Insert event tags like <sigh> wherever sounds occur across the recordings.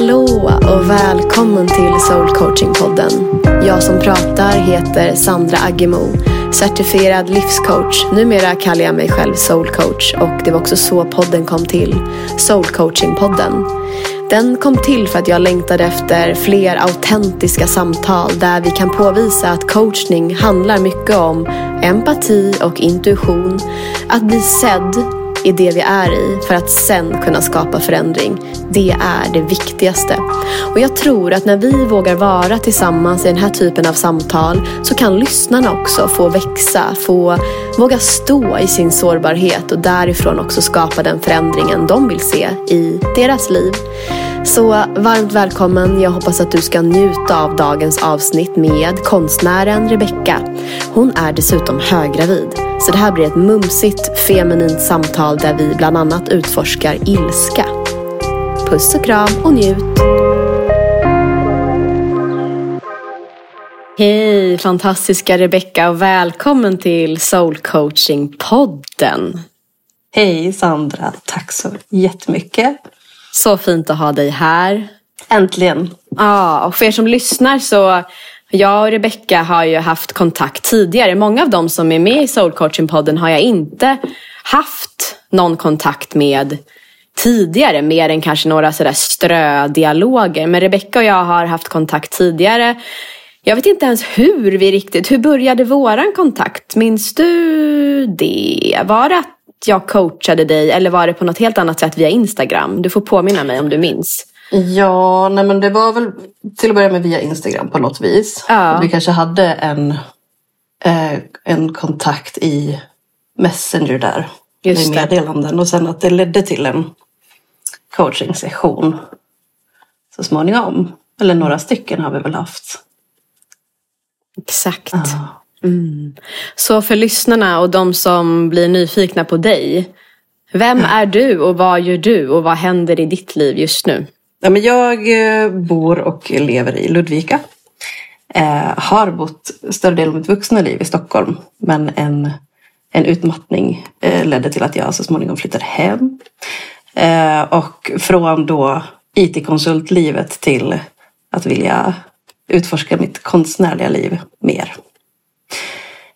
Hallå och välkommen till Soul Coaching-podden. Jag som pratar heter Sandra Aggemo, certifierad livscoach. Numera kallar jag mig själv Soul Coach och det var också så podden kom till. Soul Coaching-podden. Den kom till för att jag längtade efter fler autentiska samtal där vi kan påvisa att coachning handlar mycket om empati och intuition. Att bli sedd i det vi är i för att sen kunna skapa förändring. Det är det viktigaste. Och jag tror att när vi vågar vara tillsammans i den här typen av samtal så kan lyssnarna också få växa, få våga stå i sin sårbarhet och därifrån också skapa den förändringen de vill se i deras liv. Så varmt välkommen. Jag hoppas att du ska njuta av dagens avsnitt med konstnären Rebecka. Hon är dessutom höggravid. Så det här blir ett mumsigt, feminint samtal där vi bland annat utforskar ilska. Puss och kram och njut! Hej fantastiska Rebecca och välkommen till Soul Coaching-podden. Hej Sandra, tack så jättemycket. Så fint att ha dig här. Äntligen. Ja, och för er som lyssnar så jag och Rebecca har ju haft kontakt tidigare. Många av dem som är med i Soul Coaching-podden har jag inte haft någon kontakt med tidigare. Mer än kanske några sådär strödialoger. Men Rebecca och jag har haft kontakt tidigare. Jag vet inte ens hur vi riktigt, hur började våran kontakt? Minns du det? Var det att jag coachade dig eller var det på något helt annat sätt via Instagram? Du får påminna mig om du minns. Ja, nej men det var väl till att börja med via Instagram på något vis. Ja. Vi kanske hade en, eh, en kontakt i Messenger där. Just med det. meddelanden och sen att det ledde till en coaching-session så småningom. Eller några stycken har vi väl haft. Exakt. Ja. Mm. Så för lyssnarna och de som blir nyfikna på dig. Vem <clears throat> är du och vad gör du och vad händer i ditt liv just nu? Ja, men jag eh, bor och lever i Ludvika. Eh, har bott större delen av mitt vuxna liv i Stockholm. Men en, en utmattning eh, ledde till att jag så småningom flyttade hem. Eh, och från då IT-konsultlivet till att vilja utforska mitt konstnärliga liv mer.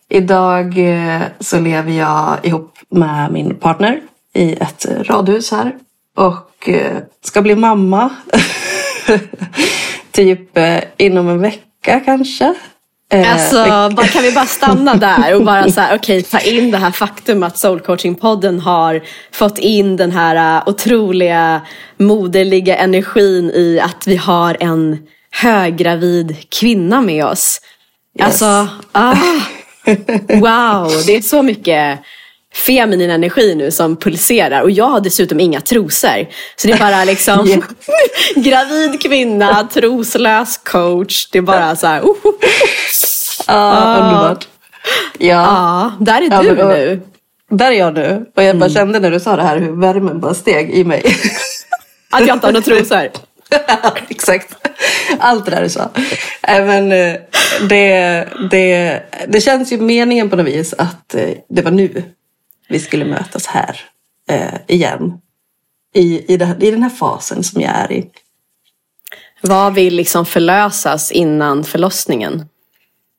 Idag eh, så lever jag ihop med min partner i ett radhus här. Och eh, ska bli mamma. <laughs> typ eh, inom en vecka kanske. Eh, Alltså, bara, kan vi bara stanna där och bara så här, okej, ta in det här faktum att Soul Coaching-podden har fått in den här uh, otroliga moderliga energin i att vi har en höggravid kvinna med oss. Yes. Alltså, ah, <laughs> wow, det är så mycket feminin energi nu som pulserar och jag har dessutom inga trosor. Så det är bara liksom <laughs> Ja. <laughs> gravid kvinna, troslös coach. Det är bara så här, oh. Ja, underbart. Ja, Ja, där är Ja, du men- nu. där är jag nu. Och jag bara Mm. kände när du sa det här hur värmen bara steg i mig. Att jag inte har några trosor. <laughs> Exakt. Allt det där du sa. Nej, men eh, det, det, det känns ju meningen på något vis att eh, det var nu vi skulle mötas här eh, igen. I, i, det, I den här fasen som jag är i. Vad vill liksom förlösas innan förlossningen?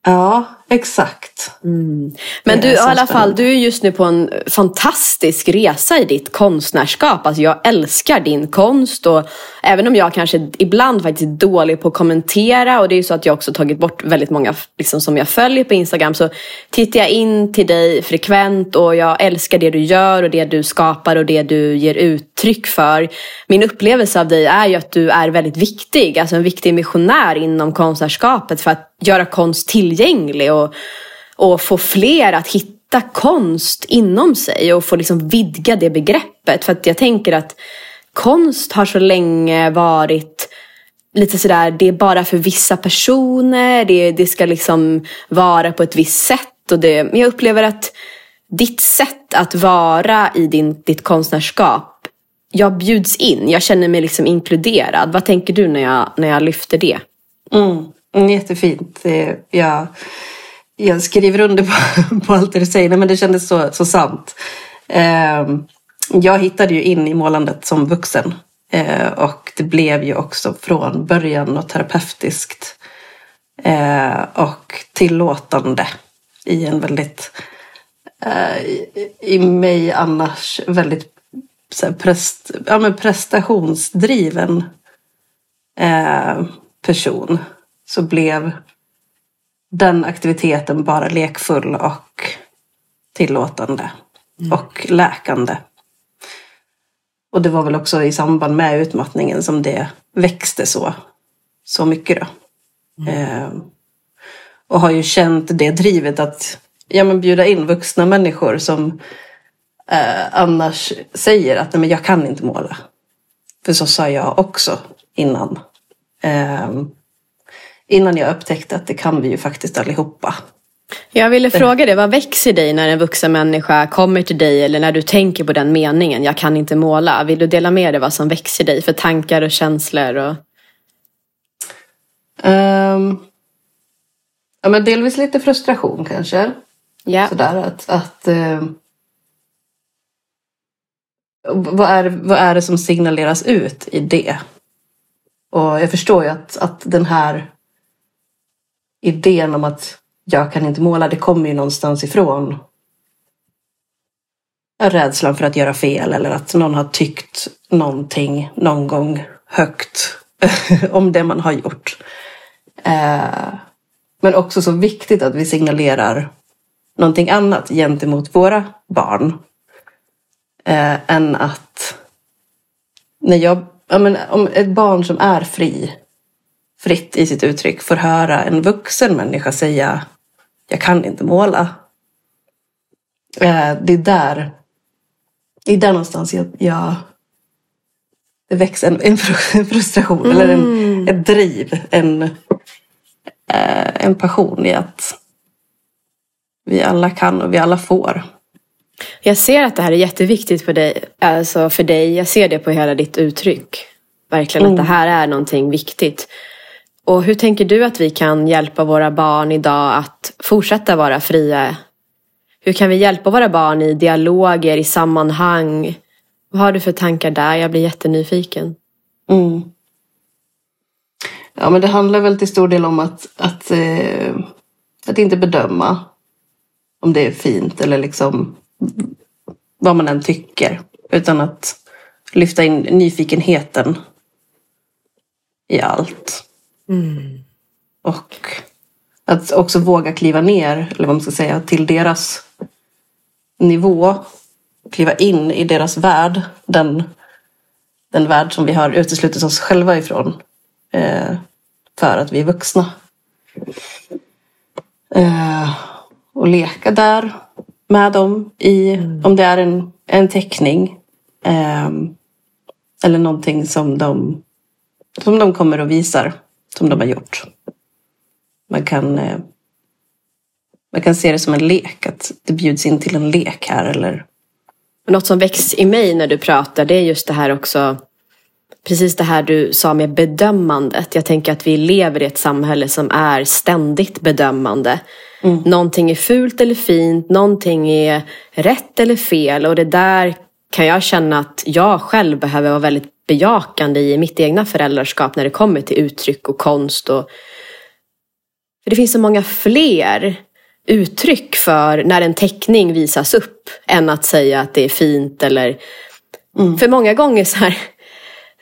Ja, exakt. Men Det du i alla fall, du är just nu på en fantastisk resa i ditt konstnärskap. Alltså jag älskar din konst och även om jag kanske ibland faktiskt är dålig på att kommentera och det är ju så att jag också tagit bort väldigt många liksom, som jag följer på Instagram så tittar jag in till dig frekvent och jag älskar det du gör och det du skapar och det du ger uttryck för. Min upplevelse av dig är ju att du är väldigt viktig, alltså en viktig missionär inom konstnärskapet för att göra konst tillgänglig och och få fler att hitta konst inom sig och få liksom vidga det begreppet. För att jag tänker att konst har så länge varit lite sådär, det är bara för vissa personer, det, det ska liksom vara på ett visst sätt. Och det, men jag upplever att ditt sätt att vara i din, ditt konstnärskap, jag bjuds in, jag känner mig liksom inkluderad. Vad tänker du när jag, när jag lyfter det? Mm. Jättefint. Jag, jag skriver under på, <laughs> på allt det du säger. Nej, men det kändes så, så sant. Eh, jag hittade ju in i målandet som vuxen. Eh, och det blev ju också från början något terapeutiskt eh, och tillåtande i en väldigt, eh, i, i mig annars väldigt så här, prest, ja, men prestationsdriven eh, person. Så blev den aktiviteten bara lekfull och tillåtande mm. och läkande. Och det var väl också i samband med utmattningen som det växte så, så mycket. Då. Mm. Eh, och har ju känt det drivet att ja, men bjuda in vuxna människor som eh, annars säger att Nej, men jag kan inte måla. För så sa jag också innan. Eh, innan jag upptäckte att det kan vi ju faktiskt allihopa. Jag ville fråga dig, vad växer dig när en vuxen människa kommer till dig eller när du tänker på den meningen, jag kan inte måla. Vill du dela med dig vad som växer dig för tankar och känslor? Och... Um, ja, men delvis lite frustration kanske. Ja. Sådär att, att uh, vad, är, vad är det som signaleras ut i det? Och jag förstår ju att, att den här idén om att jag kan inte måla, det kommer ju någonstans ifrån rädslan för att göra fel eller att någon har tyckt någonting någon gång högt <laughs> om det man har gjort. Eh, men också så viktigt att vi signalerar någonting annat gentemot våra barn. Eh, än att när jag, ja, men, om ett barn som är fri, fritt i sitt uttryck får höra en vuxen människa säga jag kan inte måla. Eh, det är där, det är där någonstans jag, jag det växer en, en frustration mm. eller en, ett driv, en, eh, en passion i att vi alla kan och vi alla får. Jag ser att det här är jätteviktigt för dig. Alltså för dig. Jag ser det på hela ditt uttryck. Verkligen mm. att det här är någonting viktigt. Och hur tänker du att vi kan hjälpa våra barn idag att fortsätta vara fria? Hur kan vi hjälpa våra barn i dialoger, i sammanhang? Vad har du för tankar där? Jag blir jättenyfiken. Mm. Ja, men det handlar väl till stor del om att, att, eh, att inte bedöma om det är fint eller liksom vad man än tycker. Utan att lyfta in nyfikenheten i allt. Mm. Och att också våga kliva ner, eller vad man ska säga, till deras nivå. Kliva in i deras värld. Den, den värld som vi har uteslutit oss själva ifrån. Eh, för att vi är vuxna. Eh, och leka där med dem i, mm. om det är en, en teckning. Eh, eller någonting som de, som de kommer och visar som de har gjort. Man kan, eh, man kan se det som en lek, att det bjuds in till en lek här. Eller... Något som väcks i mig när du pratar det är just det här också Precis det här du sa med bedömandet. Jag tänker att vi lever i ett samhälle som är ständigt bedömande. Mm. Någonting är fult eller fint, någonting är rätt eller fel och det där kan jag känna att jag själv behöver vara väldigt bejakande i mitt egna föräldraskap när det kommer till uttryck och konst. Och... För det finns så många fler uttryck för när en teckning visas upp än att säga att det är fint eller... Mm. För många gånger så här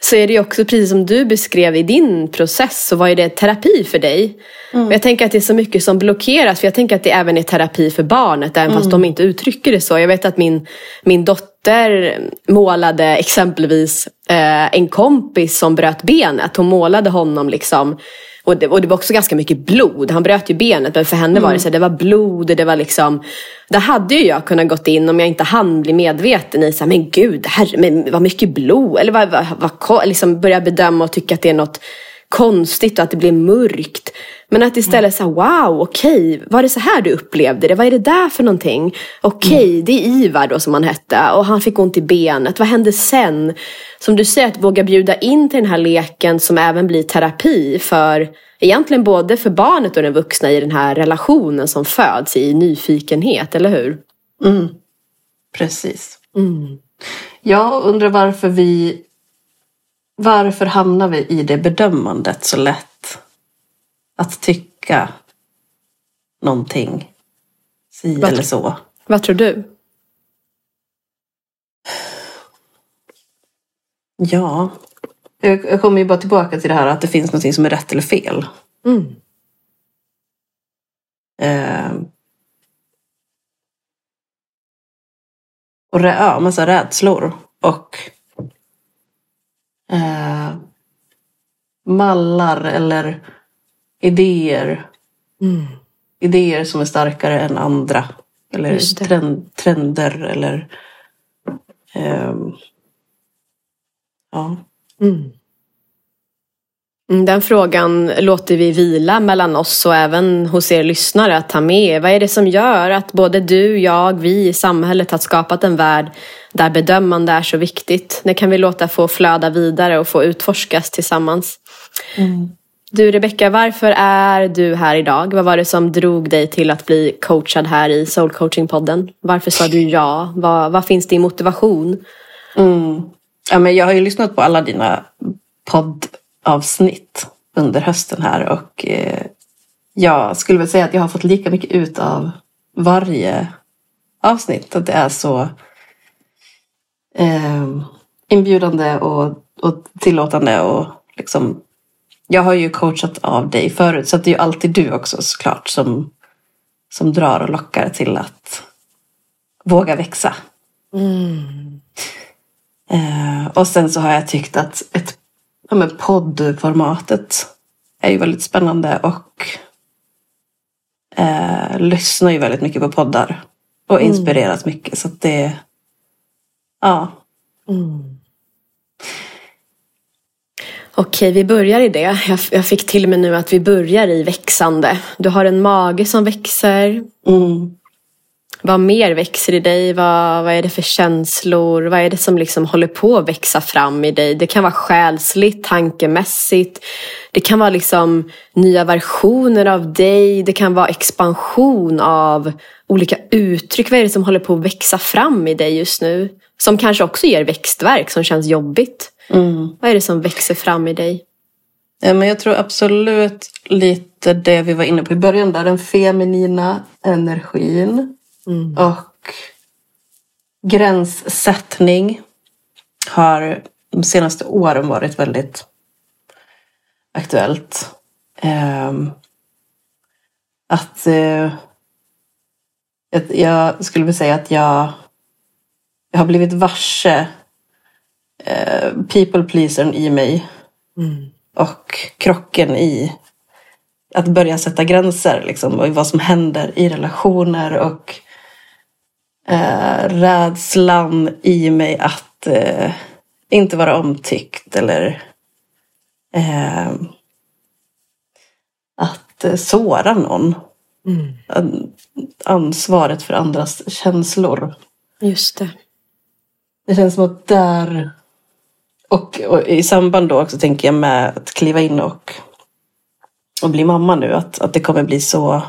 så är det ju också precis som du beskrev i din process så var ju det terapi för dig. Mm. jag tänker att det är så mycket som blockeras för jag tänker att det även är terapi för barnet även mm. fast de inte uttrycker det så. Jag vet att min, min dotter målade exempelvis eh, en kompis som bröt benet. Hon målade honom liksom och det, och det var också ganska mycket blod. Han bröt ju benet men för henne mm. var det så här, det var blod och det var liksom Där hade ju jag kunnat gått in om jag inte hann bli medveten i så här, men gud, herre, men vad mycket blod. Eller vad, vad, vad, liksom börja bedöma och tycka att det är något konstigt och att det blir mörkt. Men att istället säga wow, okej, okay, var det så här du upplevde det? Vad är det där för någonting? Okej, okay, mm. det är Ivar då som han hette och han fick ont i benet. Vad hände sen? Som du säger, att våga bjuda in till den här leken som även blir terapi för egentligen både för barnet och den vuxna i den här relationen som föds i nyfikenhet, eller hur? Mm. Precis. Mm. Jag undrar varför vi varför hamnar vi i det bedömandet så lätt? Att tycka någonting si Vad- eller så. Vad tror du? Ja. Jag, jag kommer ju bara tillbaka till det här att det finns någonting som är rätt eller fel. Mm. Eh, och rä, ja, massa rädslor. Och eh, mallar eller idéer. Mm. Idéer som är starkare än andra. Eller trend, trender eller ehm, ja. Mm. Mm, Den frågan låter vi vila mellan oss och även hos er lyssnare att ta med. Vad är det som gör att både du, jag, vi i samhället har skapat en värld där bedömande är så viktigt? Det kan vi låta få flöda vidare och få utforskas tillsammans. Du Rebecka, varför är du här idag? Vad var det som drog dig till att bli coachad här i Soul Coaching-podden? Varför sa du ja? Vad, vad finns det i motivation? Mm. Ja, men jag har ju lyssnat på alla dina poddavsnitt under hösten här och eh, jag skulle väl säga att jag har fått lika mycket ut av varje avsnitt. Att det är så eh, inbjudande och, och tillåtande och liksom jag har ju coachat av dig förut så att det är ju alltid du också såklart som, som drar och lockar till att våga växa. Eh, och sen så har jag tyckt att ett, ja, men poddformatet är ju väldigt spännande och eh, lyssnar ju väldigt mycket på poddar. Och inspireras mycket. Så att det, ja. Okej, vi börjar i det. Jag, jag fick till mig nu att vi börjar i växande. Du har en mage som växer. Mm. Vad mer växer i dig? Vad, vad är det för känslor? Vad är det som liksom håller på att växa fram i dig? Det kan vara själsligt, tankemässigt. Det kan vara liksom nya versioner av dig. Det kan vara expansion av olika uttryck. Vad är det som håller på att växa fram i dig just nu? Som kanske också ger växtverk som känns jobbigt. Mm. Vad är det som växer fram i dig? Ja, men jag tror absolut lite det vi var inne på i början där. Den feminina energin. Och gränssättning har de senaste åren varit väldigt aktuellt. Ehm, eh, att jag skulle vilja säga att jag, jag har blivit varse eh, people pleasern i mig och krocken i att börja sätta gränser liksom, och vad som händer i relationer och eh, rädslan i mig att eh, inte vara omtyckt eller eh, att eh, såra någon. An- Ansvaret för andras känslor. Just det. Det känns som att där... Och, och i samband då också tänker jag med att kliva in och, och bli mamma nu. Att, att det kommer bli så...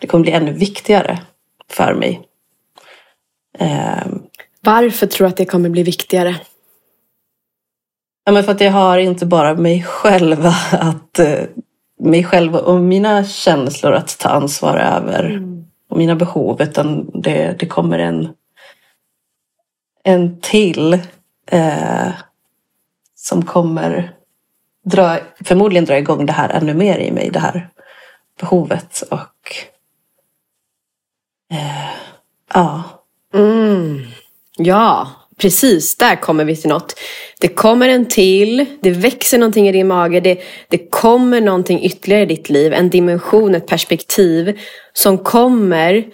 Det kommer bli ännu viktigare för mig. Ehm, Varför tror du att det kommer bli viktigare? ja, men för att jag har inte bara mig själv <laughs> att... eh, Mig själv och mina känslor att ta ansvar över. Och mina behov. Utan det, det kommer en... En till. Eh, som kommer dra, förmodligen dra igång det här ännu mer i mig. Det här behovet. Och eh, ja. Mm. Ja, precis. Där kommer vi till något. Det kommer en till. Det växer någonting i din mage. Det, det kommer någonting ytterligare i ditt liv. En dimension, ett perspektiv. Som kommer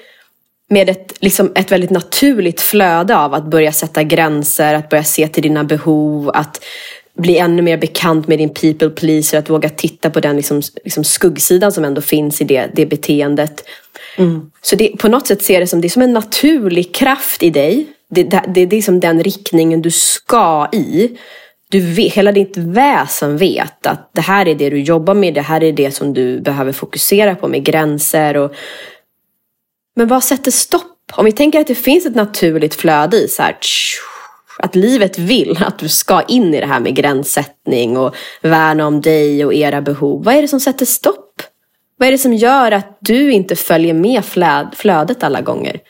med ett, liksom ett väldigt naturligt flöde av att börja sätta gränser. Att börja se till dina behov. Att bli ännu mer bekant med din people pleaser. Att våga titta på den liksom, liksom skuggsidan som ändå finns i det, det beteendet. Så det, på något sätt ser det som, det som en naturlig kraft i dig. Det, det, det, är som den riktningen du ska i. Du vet, hela ditt väsen vet att det här är det du jobbar med. Det här är det som du behöver fokusera på med gränser. Och... Men vad sätter stopp? Om vi tänker att det finns ett naturligt flöde i så här, tsch, att livet vill att du ska in i det här med gränssättning och värna om dig och era behov. Vad är det som sätter stopp? Vad är det som gör att du inte följer med flödet alla gånger?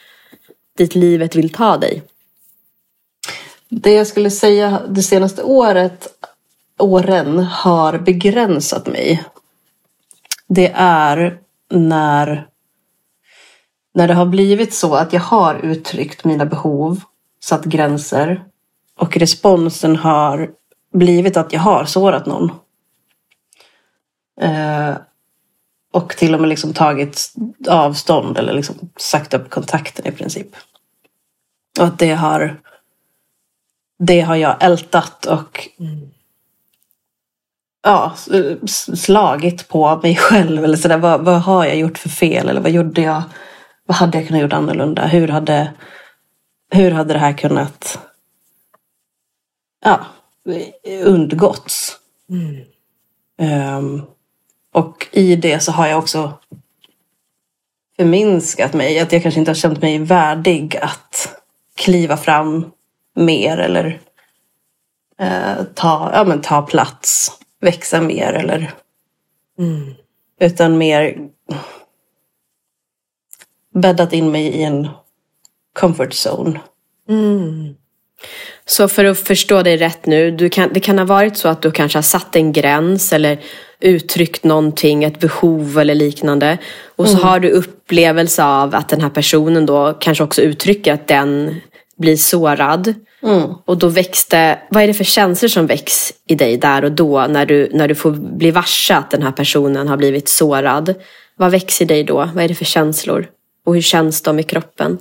Dit livet vill ta dig. Det jag skulle säga det senaste året, åren har begränsat mig. Det är när, när det har blivit så att jag har uttryckt mina behov, satt gränser och responsen har blivit att jag har sårat någon. Eh, och till och med liksom tagit avstånd eller liksom sagt upp kontakten i princip. Och att det har det har jag ältat och mm. ja, slagit på mig <laughs> själv. Eller så där, vad, vad, har jag gjort för fel? Eller vad gjorde jag? Vad hade jag kunnat gjort annorlunda? Hur hade, hur hade det här kunnat ja, undgåtts? Mm. Um, och i det så har jag också förminskat mig. Att jag kanske inte har känt mig värdig att kliva fram mer eller eh, ta, ja, men ta plats, växa mer eller mm. utan mer bäddat in mig i en comfort zone. Mm. Så för att förstå dig rätt nu, kan, det kan ha varit så att du kanske har satt en gräns eller uttryckt någonting, ett behov eller liknande. Och så mm. har du upplevelse av att den här personen då kanske också uttrycker att den blir sårad. Mm. Och då växte, vad är det för känslor som väcks i dig där och då när du, när du får bli varse att den här personen har blivit sårad? Vad växer i dig då? Vad är det för känslor? Och hur känns de i kroppen?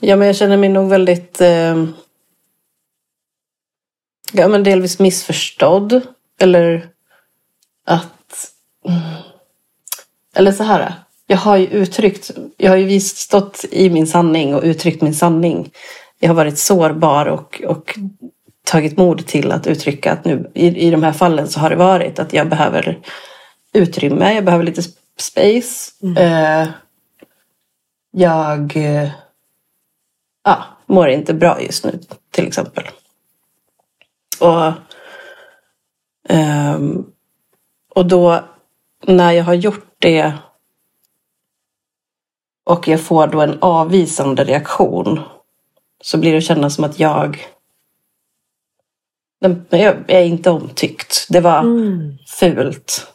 Ja, men jag känner mig nog väldigt eh, ja, men delvis missförstådd. Eller att... Eller så här jag har ju uttryckt, jag har ju visst stått i min sanning och uttryckt min sanning. Jag har varit sårbar och, och tagit mod till att uttrycka att nu i, i de här fallen så har det varit att jag behöver utrymme, jag behöver lite space. Mm. Eh, jag eh, mår inte bra just nu till exempel. Och, eh, och då när jag har gjort det och jag får då en avvisande reaktion så blir det att känna som att jag jag är inte omtyckt. Det var mm. fult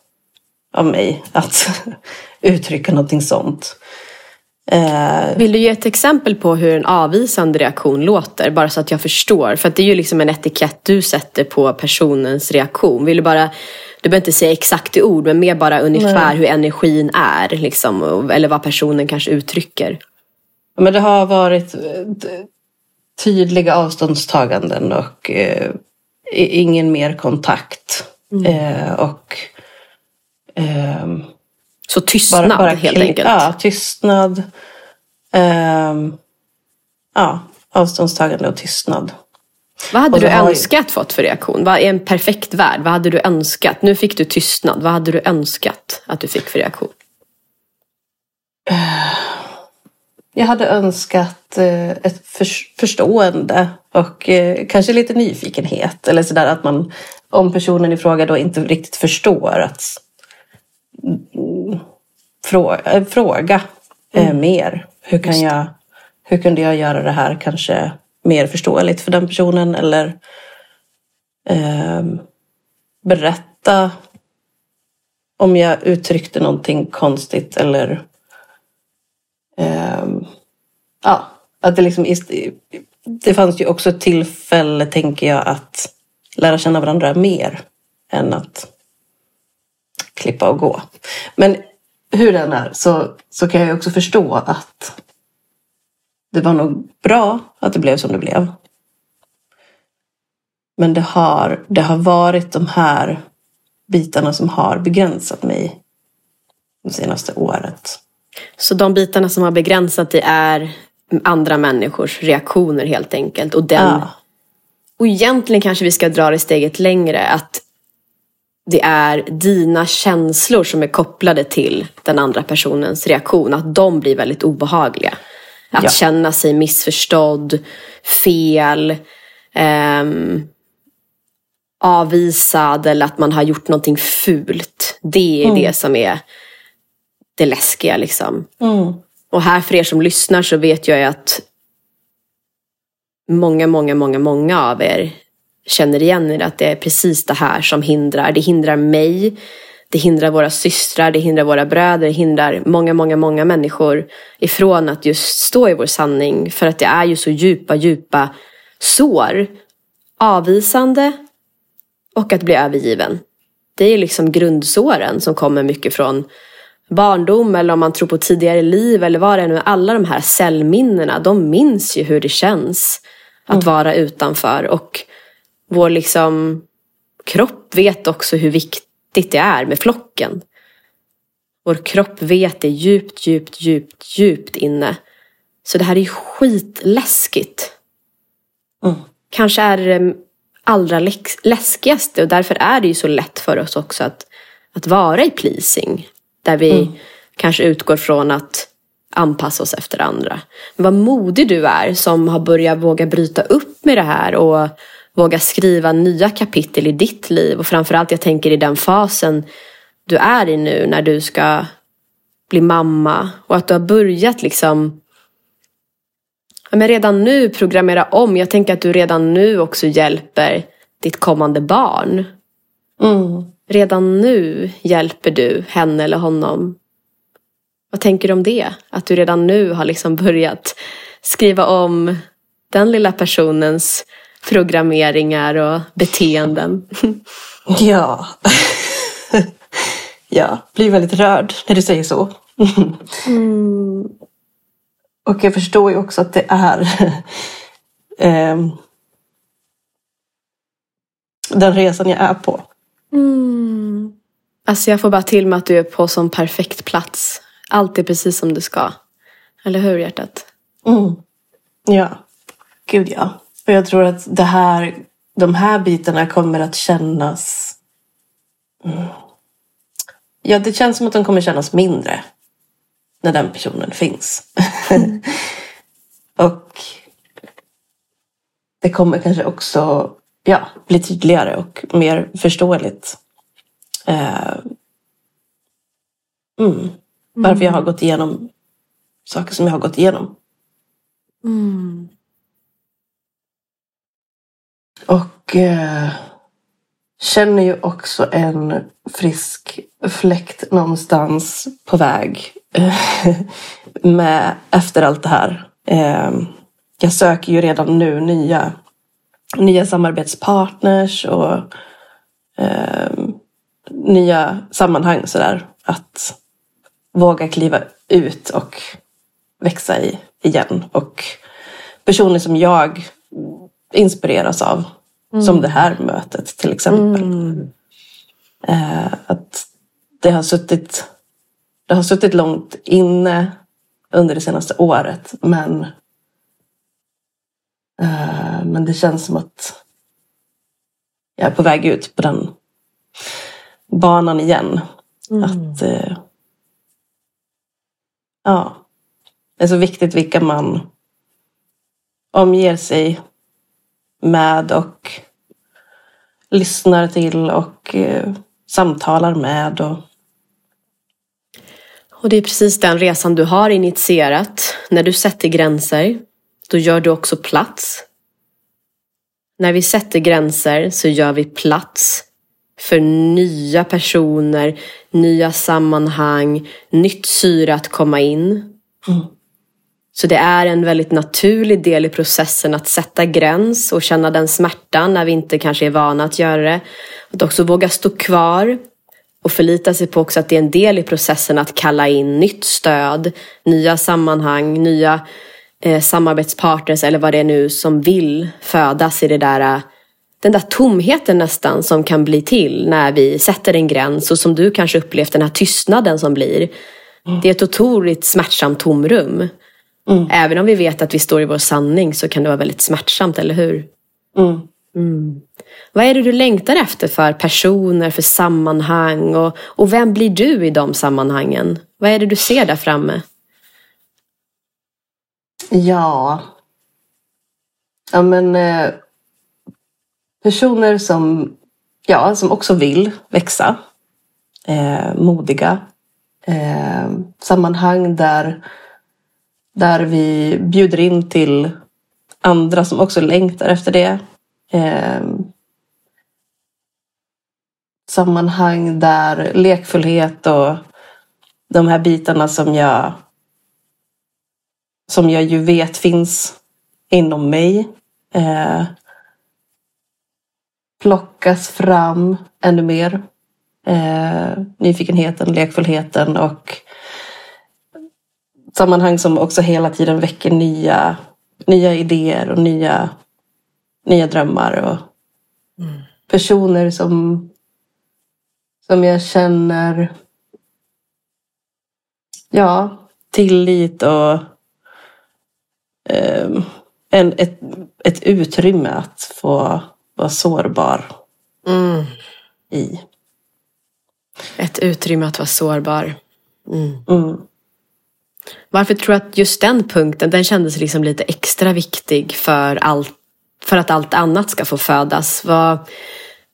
av mig att <laughs> uttrycka någonting sånt. Eh, Vill du ge ett exempel på hur en avvisande reaktion låter? Bara så att jag förstår. För det är ju liksom en etikett du sätter på personens reaktion. Vill du bara du behöver inte säga exakt i ord, men mer bara ungefär Nej. hur energin är. Liksom, eller vad personen kanske uttrycker. Men det har varit eh, tydliga avståndstaganden och eh, ingen mer kontakt. Mm. Eh, och, eh, Så tystnad bara, bara helt enkelt? Ja, tystnad. Ehm, ja, avståndstagande och tystnad. Vad hade du önskat ju... fått för reaktion? Vad är en perfekt värld? Vad hade du önskat? Nu fick du tystnad. Vad hade du önskat att du fick för reaktion? Jag hade önskat eh, ett förstående och eh, kanske lite nyfikenhet. Eller sådär att man, om personen i fråga då inte riktigt förstår att fråga, fråga eh, mm. mer. Hur, kan jag, hur kunde jag göra det här kanske mer förståeligt för den personen eller eh, berätta om jag uttryckte någonting konstigt eller eh, ja, att det liksom det fanns ju också tillfälle, tänker jag, att lära känna varandra mer än att klippa och gå. Men hur den är så, så kan jag också förstå att det var nog bra att det blev som det blev. Men det har, det har varit de här bitarna som har begränsat mig det senaste året. Så de bitarna som har begränsat dig är andra människors reaktioner helt enkelt? Och, den, ja. och egentligen kanske vi ska dra det steget längre. Att det är dina känslor som är kopplade till den andra personens reaktion. Att de blir väldigt obehagliga. Att Ja. känna sig missförstådd, fel, ehm, avvisad eller att man har gjort någonting fult. Det är Mm. det som är det läskiga liksom. Mm. Och här för er som lyssnar så vet jag att många, många, många, många av er känner igen er att det är precis det här som hindrar. Det hindrar mig, det hindrar våra systrar, det hindrar våra bröder, det hindrar många, många, många människor ifrån att just stå i vår sanning. För att det är ju så djupa, djupa sår. Avvisande och att bli övergiven. Det är liksom grundsåren som kommer mycket från barndom eller om man tror på tidigare liv eller vad det är nu. Alla de här cellminnena, de minns ju hur det känns att vara utanför. Och vår liksom kropp vet också hur viktigt det är med flocken. Vår kropp vet det djupt, djupt, djupt, djupt inne. Så det här är skitläskigt. Mm. Kanske är det allra läskigaste och därför är det ju så lätt för oss också att, att vara i pleasing. Där vi kanske utgår från att anpassa oss efter andra. Men vad modig du är som har börjat våga bryta upp med det här och våga skriva nya kapitel i ditt liv. Och framförallt jag tänker i den fasen du är i nu när du ska bli mamma. Och att du har börjat liksom ja, men redan nu programmera om. Jag tänker att du redan nu också hjälper ditt kommande barn. Mm. Redan nu hjälper du henne eller honom. Vad tänker du om det? Att du redan nu har liksom börjat skriva om den lilla personens programmeringar och beteenden. <laughs> Ja. <laughs> ja, blir väldigt rörd när du säger så. <laughs> Och jag förstår ju också att det är ehm, den resan jag är på. Mm. Alltså jag får bara till mig att du är på sån perfekt plats. Allt är precis som det ska. Eller hur hjärtat? Mm. Ja, gud ja. Och jag tror att det här, de här bitarna kommer att kännas... Mm. Ja, det känns som att de kommer kännas mindre när den personen finns. <laughs> och det kommer kanske också ja, bli tydligare och mer förståeligt. Eh, mm. Varför jag har gått igenom saker som jag har gått igenom. Mm. Och eh, känner ju också en frisk fläkt någonstans på väg eh, <laughs> med, efter allt det här. Eh, jag söker ju redan nu nya, nya samarbetspartners och eh, nya sammanhang sådär. Att våga kliva ut och växa i igen. Och personer som jag inspireras av. Som det här mötet till exempel. Eh, att det har suttit det har suttit långt inne under det senaste året. Men, eh, men det känns som att jag är på väg ut på den banan igen. Att eh, ja, det är så viktigt vilka man omger sig med och lyssnar till och eh, samtalar med. Och, Och det är precis den resan du har initierat. När du sätter gränser, då gör du också plats. När vi sätter gränser så gör vi plats för nya personer, nya sammanhang, nytt syre att komma in. Så det är en väldigt naturlig del i processen att sätta gräns och känna den smärtan när vi inte kanske är vana att göra det. Att också våga stå kvar och förlita sig på också att det är en del i processen att kalla in nytt stöd, nya sammanhang, nya eh, samarbetspartners eller vad det är nu som vill födas i det där, eh, den där tomheten nästan som kan bli till när vi sätter en gräns och som du kanske upplevt den här tystnaden som blir. Det är ett otroligt smärtsamt tomrum. Även om vi vet att vi står i vår sanning så kan det vara väldigt smärtsamt, eller hur? mm. Vad är det du längtar efter för personer, för sammanhang och, och vem blir du i de sammanhangen? Vad är det du ser där framme? Ja. Ja men eh, personer som, ja, som också vill växa. Eh, modiga. Eh, sammanhang där, där vi bjuder in till andra som också längtar efter det. Eh, sammanhang där lekfullhet och de här bitarna som jag som jag ju vet finns inom mig eh, plockas fram ännu mer. Eh, nyfikenheten, lekfullheten och sammanhang som också hela tiden väcker nya, nya idéer och nya, nya drömmar. Och mm. Personer som, som jag känner ja, tillit och eh, en, ett, ett utrymme att få vara sårbar mm. i. Ett utrymme att vara sårbar. Mm. Varför tror du att just den punkten den kändes liksom lite extra viktig för, allt, för att allt annat ska få födas? Vad,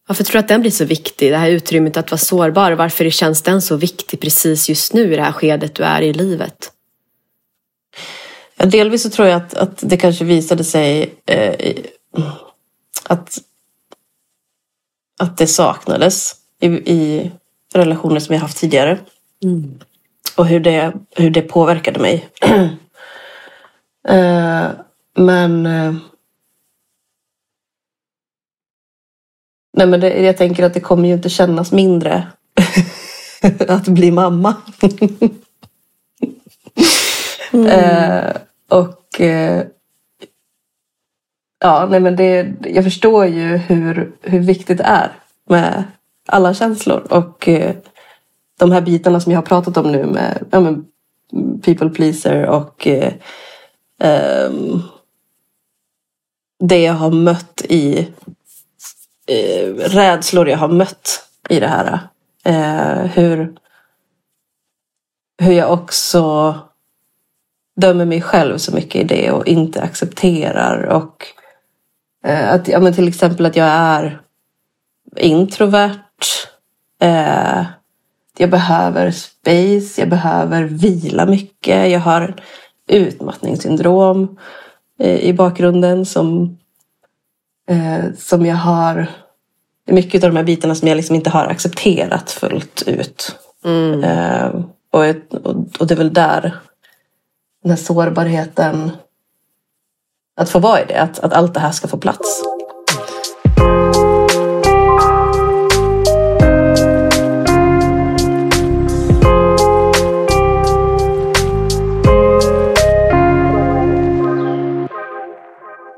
varför tror du att den blir så viktig? Det här utrymmet att vara sårbar. Varför känns den så viktig precis just nu i det här skedet du är i livet? Ja, delvis så tror jag att, att det kanske visade sig eh, att, att det saknades i, i relationer som jag haft tidigare. Mm. Och hur det, hur det påverkade mig. <clears throat> eh, men... Eh, nej men det, jag tänker att det kommer ju inte kännas mindre <laughs> att bli mamma. mm. eh, och eh, ja, nej men det, jag förstår ju hur, hur viktigt det är med alla känslor. Och eh, de här bitarna som jag har pratat om nu med ja, men people pleaser och eh, eh, det jag har mött i eh, rädslor jag har mött i det här. Eh, hur, hur jag också dömer mig själv så mycket i det och inte accepterar. Och eh, att, ja, men till exempel att jag är introvert. Eh, jag behöver space, jag behöver vila mycket. Jag har utmattningssyndrom eh, i bakgrunden som, eh, som jag har mycket av de här bitarna som jag liksom inte har accepterat fullt ut. Mm. Eh, och, och, det är väl där den här sårbarheten, att få vara i det, att, att allt det här ska få plats.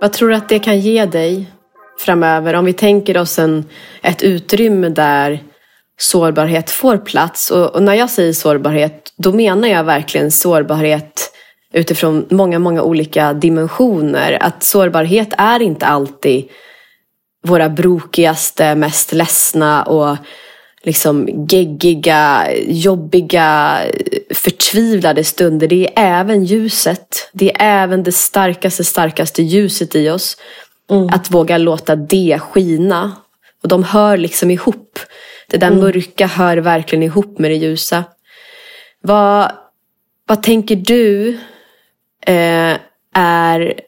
Vad tror du att det kan ge dig framöver? Om vi tänker oss en, ett utrymme där sårbarhet får plats. Och, och, när jag säger sårbarhet, då menar jag verkligen sårbarhet utifrån många, många olika dimensioner. Att sårbarhet är inte alltid våra brokigaste, mest ledsna och liksom geggiga, jobbiga, förtvivlade stunder. Det är även ljuset. Det är även det starkaste, starkaste ljuset i oss. Mm. Att våga låta det skina. Och de hör liksom ihop. Det där mm. mörka hör verkligen ihop med det ljusa. Vad, vad tänker du eh, är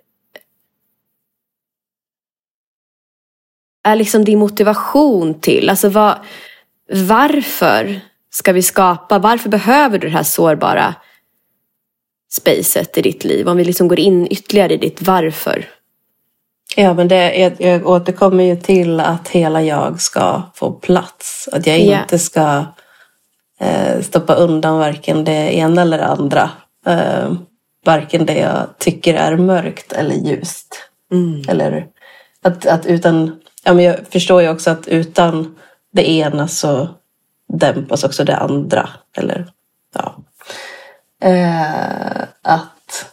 är liksom din motivation till? Alltså vad, varför ska vi skapa, varför behöver du det här sårbara spacet i ditt liv? Om vi liksom går in ytterligare i ditt varför. Ja, men det, jag, jag återkommer ju till att hela jag ska få plats. Att jag yeah. inte ska eh, stoppa undan varken det ena eller det andra. Eh, varken det jag tycker är mörkt eller ljust. Mm. Eller att, att utan, ja, men jag förstår ju också att utan det ena så dämpas också det andra. Eller, ja. Eh, att,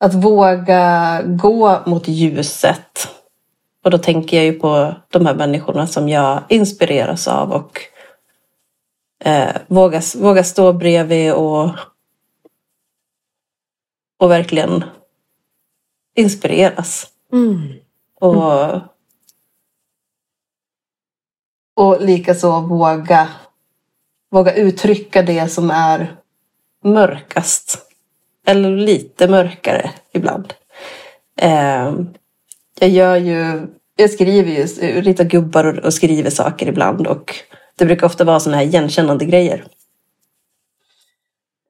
att våga gå mot ljuset. Och då tänker jag ju på de här människorna som jag inspireras av och eh, våga, våga stå bredvid och och verkligen inspireras. Mm. Och, och likaså våga, våga uttrycka det som är mörkast. Eller lite mörkare ibland. Eh, jag gör ju, jag skriver ju, ritar gubbar och, och skriver saker ibland och det brukar ofta vara sådana här igenkännande grejer.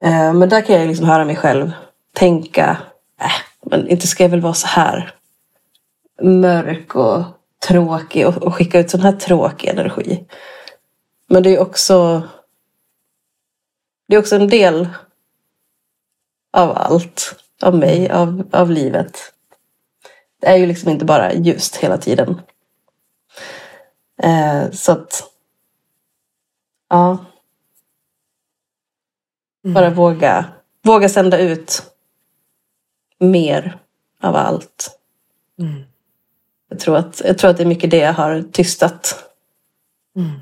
Eh, men där kan jag liksom höra mig själv tänka, äh, men inte ska jag väl vara så här mörk och tråkig och, och skicka ut sån här tråkig energi. Men det är också det är också en del av allt. Av mig, av, av livet. Det är ju liksom inte bara ljust hela tiden. Eh, så att... Ja. Bara våga, våga sända ut mer av allt. Mm. Jag, tror att, jag tror att det är mycket det jag har tystat. Mm.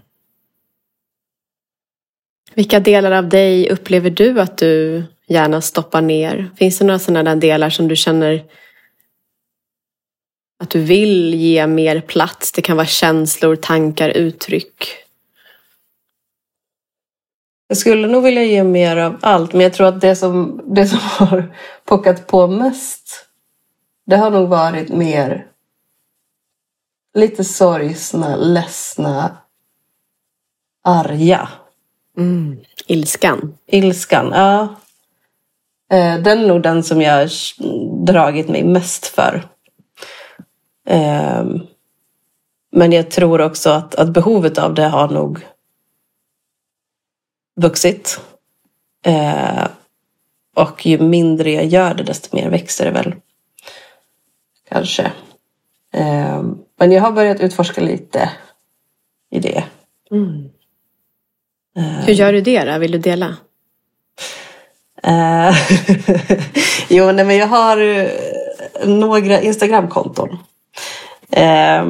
Vilka delar av dig upplever du att du gärna stoppar ner? Finns det några sådana där delar som du känner att du vill ge mer plats? Det kan vara känslor, tankar, uttryck. Jag skulle nog vilja ge mer av allt, men jag tror att det som, det som <laughs> har pockat på mest, det har nog varit mer lite sorgsna, ledsna, arga. Mm. Ilskan. Ilskan, ja. Eh, Den är nog den som jag har dragit mig mest för. Ehm, Men jag tror också att, att behovet av det har nog vuxit. Eh, Och ju mindre jag gör det desto mer växer det väl. Kanske. Ehm, Men jag har börjat utforska lite i det. Mm. Hur gör du det då? Vill du dela? Eh, <laughs> jo, nej, men jag har eh, några Instagramkonton. Eh,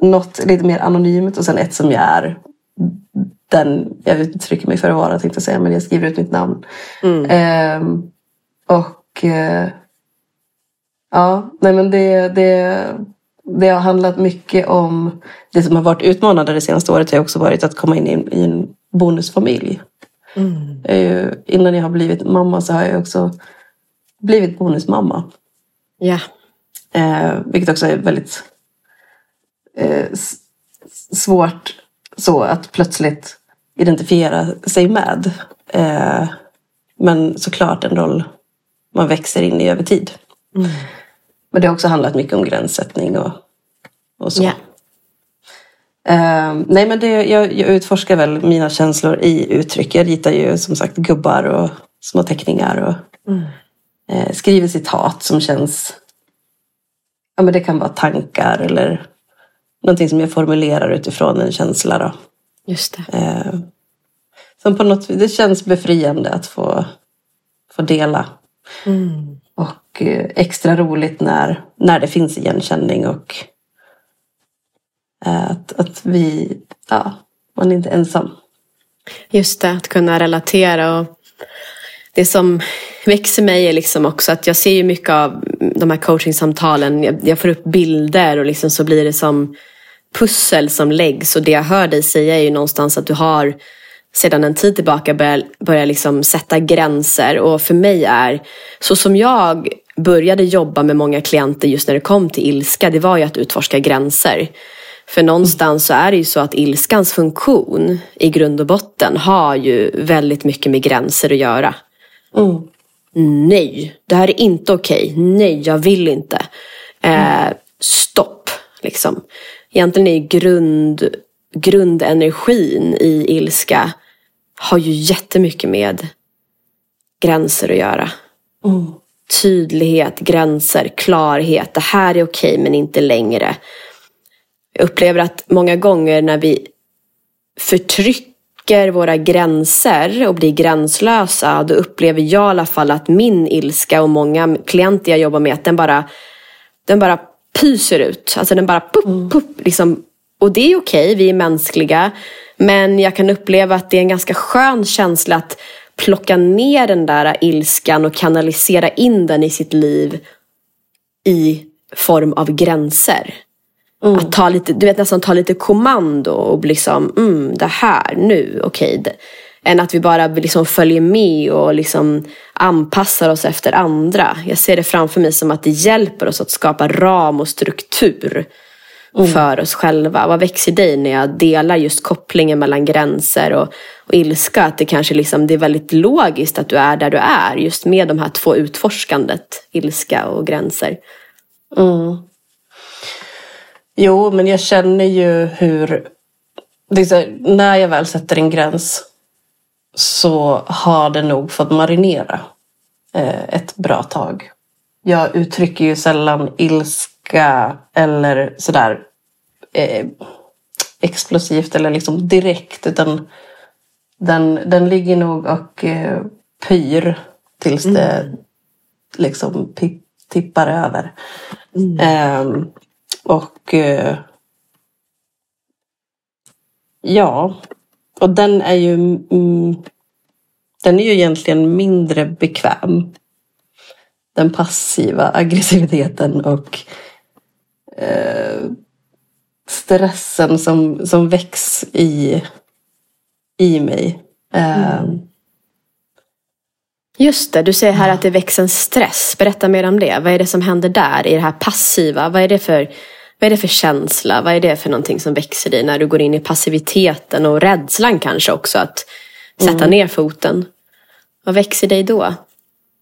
något lite mer anonymt och sen ett som jag är den jag uttrycker mig för att vara tänkte jag säga men jag skriver ut mitt namn. Mm. Eh, och eh, ja, nej men det, det, det har handlat mycket om det som har varit utmanande det senaste året har också varit att komma in i en, bonusfamilj. Mm. Eh, innan jag har blivit mamma så har jag också blivit bonusmamma. Ja. Eh, vilket också är väldigt eh, svårt så att plötsligt identifiera sig med. Eh, men såklart en roll man växer in i över tid. Mm. Men det har också handlat mycket om gränssättning och, och så. Ja. Eh, nej men det, jag, jag utforskar väl mina känslor i uttryck. Jag ritar ju som sagt gubbar och små teckningar och Mm. eh, skriver citat som känns... Ja men det kan vara tankar eller någonting som jag formulerar utifrån en känsla då. Just det. Eh, som på något det känns befriande att få, få dela. Mm. Och eh, extra roligt när, när det finns igenkänning och eh, att, att vi, ja, man är inte ensam. Just det, att kunna relatera. Och det som växer mig är liksom också att jag ser ju mycket av de här coachingsamtalen. Jag, jag får upp bilder och liksom så blir det som pussel som läggs. Och det jag hör dig säga är ju någonstans att du har sedan en tid tillbaka börjat liksom sätta gränser. Och för mig är, så som jag började jobba med många klienter just när det kom till ilska, det var ju att utforska gränser. För någonstans så är det ju så att ilskans funktion i grund och botten har ju väldigt mycket med gränser att göra. Mm. Nej, det här är inte okej. Nej, jag vill inte. Eh, stopp, liksom. Egentligen är grund, grundenergin i ilska har ju jättemycket med gränser att göra. Mm. Tydlighet, gränser, klarhet. Det här är okej men inte längre. Jag upplever att många gånger när vi förtrycker våra gränser och blir gränslösa, då upplever jag i alla fall att min ilska och många klienter jag jobbar med, att den bara, den bara pyser ut. Alltså den bara puff, puff, liksom. Och det är okej, vi är mänskliga. Men jag kan uppleva att det är en ganska skön känsla att plocka ner den där ilskan och kanalisera in den i sitt liv i form av gränser. Mm. Att ta lite, du vet nästan ta lite kommando och liksom, mm, det här, nu, okej. Okay. Än att vi bara liksom följer med och liksom anpassar oss efter andra. Jag ser det framför mig som att det hjälper oss att skapa ram och struktur mm. för oss själva. Vad växer dig när jag delar just kopplingen mellan gränser och, och ilska? Att det kanske liksom, det är väldigt logiskt att du är där du är just med de här två utforskandet, ilska och gränser. Mm. Jo, men jag känner ju hur... Här, när jag väl sätter en gräns så har det nog fått marinera eh, ett bra tag. Jag uttrycker ju sällan ilska eller sådär eh, explosivt eller liksom direkt utan den, den ligger nog och eh, pyr tills mm. det liksom tippar över. Mm. Eh, och eh, ja, och den är ju mm, den är ju egentligen mindre bekväm. Den passiva aggressiviteten och eh, stressen som, som väcks i, i mig. Mm. Just det, du säger här att det väcks en stress. Berätta mer om det. Vad är det som händer där i det här passiva? Vad är det för vad är det för känsla? Vad är det för någonting som växer i när du går in i passiviteten och rädslan kanske också att sätta mm. ner foten? Vad växer dig då?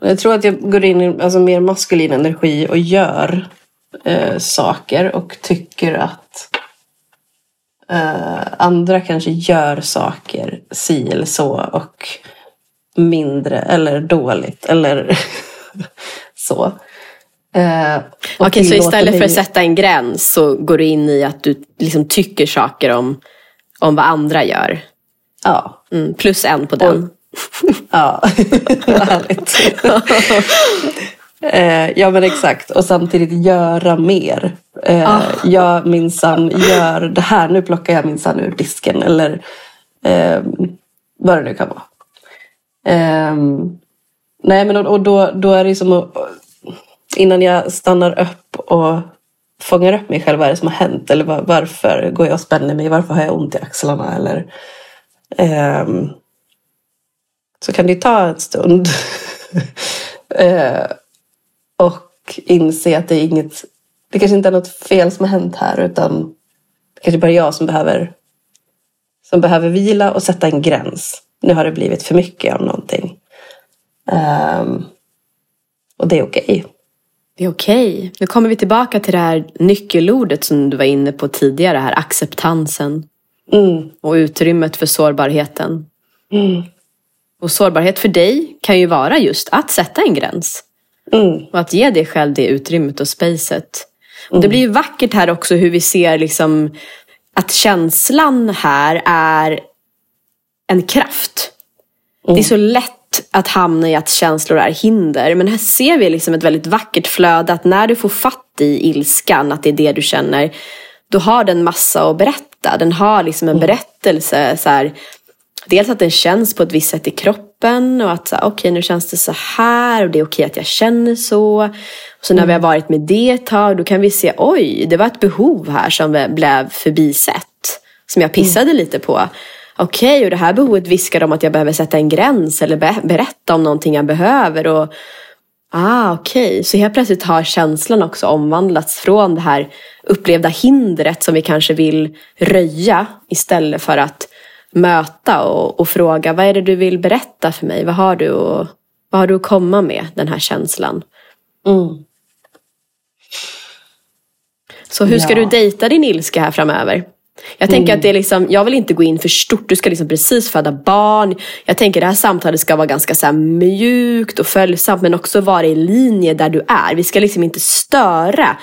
Jag tror att jag går in i alltså, mer maskulin energi och gör eh, saker och tycker att eh, andra kanske gör saker si eller så och mindre eller dåligt eller <laughs> så. Eh, Okej, okay, så istället för att sätta en gräns så går du in i att du liksom tycker saker om, om vad andra gör? Ja. Mm, plus en på den. Och, ja, <laughs> härligt. <laughs> eh, ja men exakt, och samtidigt göra mer. Eh, ah. Jag minsann gör det här, nu plockar jag minsann ur disken eller eh, vad det nu kan vara. Eh, nej men och, och då, då är det som att innan jag stannar upp och fångar upp mig själv. Vad är det som har hänt? Eller var, varför går jag och spänner mig? Varför har jag ont i axlarna? Eller, um, så kan det ta en stund. <laughs> och inse att det är inget det kanske inte är något fel som har hänt här utan det kanske bara är jag som behöver som behöver vila och sätta en gräns. Nu har det blivit för mycket av någonting. Um, och det är okej. Okay. Det är okej. Okay. Nu kommer vi tillbaka till det här nyckelordet som du var inne på tidigare, här acceptansen. Mm. Och utrymmet för sårbarheten. Mm. Och sårbarhet för dig kan ju vara just att sätta en gräns. Mm. Och att ge dig själv det utrymmet och spacet. Och det blir ju vackert här också hur vi ser liksom att känslan här är en kraft. Det är så lätt att hamna i att känslor är hinder. Men här ser vi liksom ett väldigt vackert flöde. Att när du får fatt i ilskan, att det är det du känner. Då har den massa att berätta. Den har liksom en mm. berättelse. Så här, dels att den känns på ett visst sätt i kroppen. Och att okej okay, nu känns det så här. Och det är okej okay att jag känner så. Och så när mm. vi har varit med det ett tag. Då kan vi se oj det var ett behov här som blev förbisett. Som jag pissade mm. lite på okej, okay, och det här behovet viskar om att jag behöver sätta en gräns eller be berätta om någonting jag behöver. Och, ah, okej, okay. så helt plötsligt har känslan också omvandlats från det här upplevda hindret som vi kanske vill röja istället för att möta och, och fråga vad är det du vill berätta för mig? Vad har du, och, vad har du att komma med, den här känslan? Mm. Så hur ska ja. du dejta din ilska här framöver? Jag tänker mm. att det är liksom, jag vill inte gå in för stort. Du ska liksom precis föda barn. Jag tänker att det här samtalet ska vara ganska så mjukt och följsamt men också vara i linje där du är. Vi ska liksom inte störa.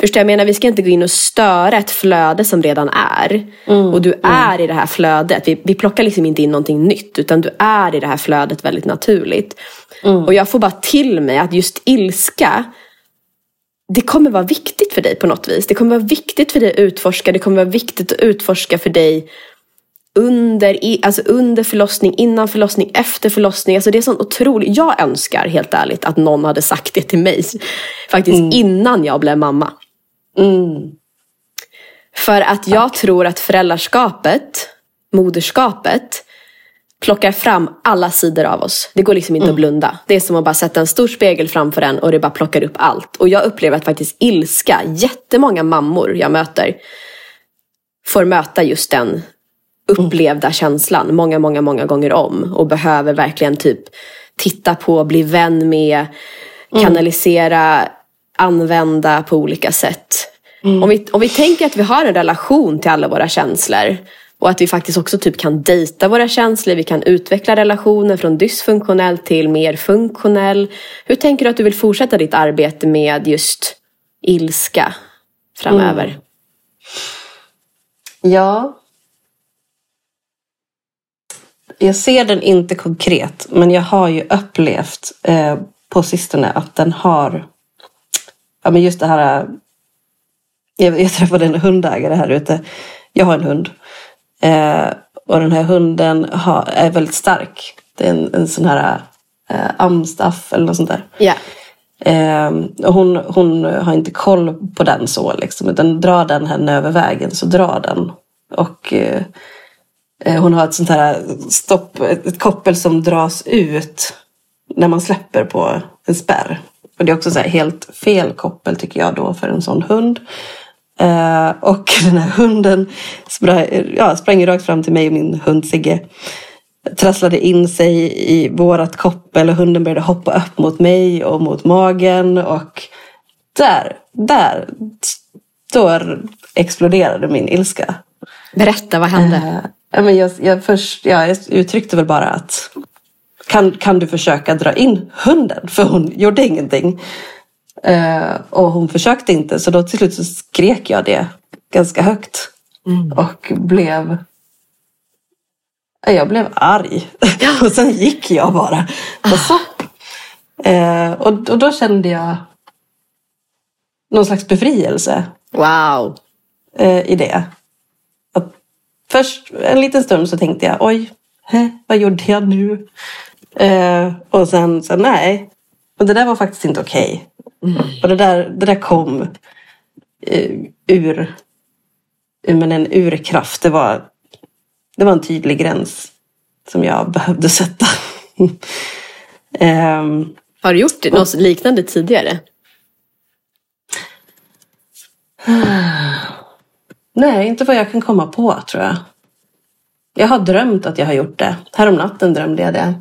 Förstår jag menar? Vi ska inte gå in och störa ett flöde som redan är. Mm. Och du är mm. i det här flödet. Vi, vi plockar liksom inte in någonting nytt utan du är i det här flödet väldigt naturligt. Mm. Och jag får bara till mig att just ilska det kommer vara viktigt för dig på något vis. Det kommer vara viktigt för dig att utforska. Det kommer vara viktigt att utforska för dig under, i- alltså under förlossning, innan förlossning, efter förlossning. Alltså det är sånt otroligt. Jag önskar helt ärligt att någon hade sagt det till mig. Faktiskt innan jag blev mamma. Mm. För att jag tror att föräldraskapet, moderskapet, plockar fram alla sidor av oss. Det går liksom inte att blunda. Det är som att bara sätta en stor spegel framför en och det bara plockar upp allt. Och jag upplever att faktiskt ilska, jättemånga mammor jag möter får möta just den upplevda känslan många, många, många gånger om. Och behöver verkligen typ titta på, bli vän med, kanalisera, använda på olika sätt. Om, vi, om vi tänker att vi har en relation till alla våra känslor och att vi faktiskt också typ kan dejta våra känslor, vi kan utveckla relationen från dysfunktionell till mer funktionell. Hur tänker du att du vill fortsätta ditt arbete med just ilska framöver? Ja. Jag ser den inte konkret, men jag har ju upplevt eh, på sistone att den har... Ja, men just det här... Jag, jag träffade en hundägare här ute. Jag har en hund. Eh, och den här hunden har, är väldigt stark. Det är en, en sån här eh, amstaff eller något sånt där. Ja. Eh, och hon, hon har inte koll på den så liksom. Utan drar den henne över vägen så drar den. Och eh, eh, hon har ett sånt här stopp, ett, ett koppel som dras ut när man släpper på en spärr. Och det är också så helt fel koppel tycker jag då för en sån hund. Eh, och <laughs> den här hunden sprang, ja, sprang rakt fram till mig och min hund Sigge trasslade in sig i vårat koppel och hunden började hoppa upp mot mig och mot magen och där, där, då exploderade min ilska. Berätta, vad hände? Eh, men jag, jag, först, ja, jag uttryckte väl bara att kan, kan du försöka dra in hunden? För hon gjorde ingenting. Eh, och hon försökte inte så då till slut så skrek jag det ganska högt. Och blev jag blev arg. <laughs> och sen gick jag bara. Och, så. Eh, och, och då kände jag någon slags befrielse Wow. eh, i det. Att först en liten stund så tänkte jag oj, hä, vad gjorde jag nu? Eh, och sen så nej, och det där var faktiskt inte okej. Och det där, det där kom eh, ur men en urkraft. Det var, det var en tydlig gräns som jag behövde sätta. <laughs> Ehm, Har du gjort något liknande tidigare? <sighs> nej, inte vad jag kan komma på tror jag. Jag har drömt att jag har gjort det. Härom natten drömde jag det.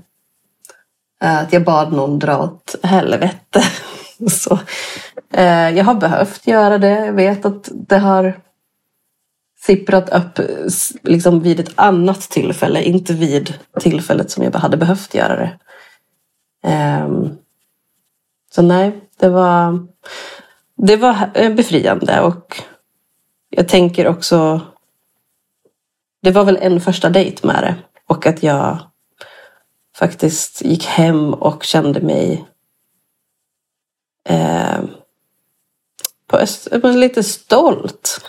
Eh, att jag bad någon dra åt helvete. <laughs> Så, eh, jag har behövt göra det. Jag vet att det har sipprat upp liksom vid ett annat tillfälle. Inte vid tillfället som jag hade behövt göra det. Eh, så nej, det var, det var befriande. Och jag tänker också... Det var väl en första dejt med det. Och att jag faktiskt gick hem och kände mig eh, på öst, men lite stolt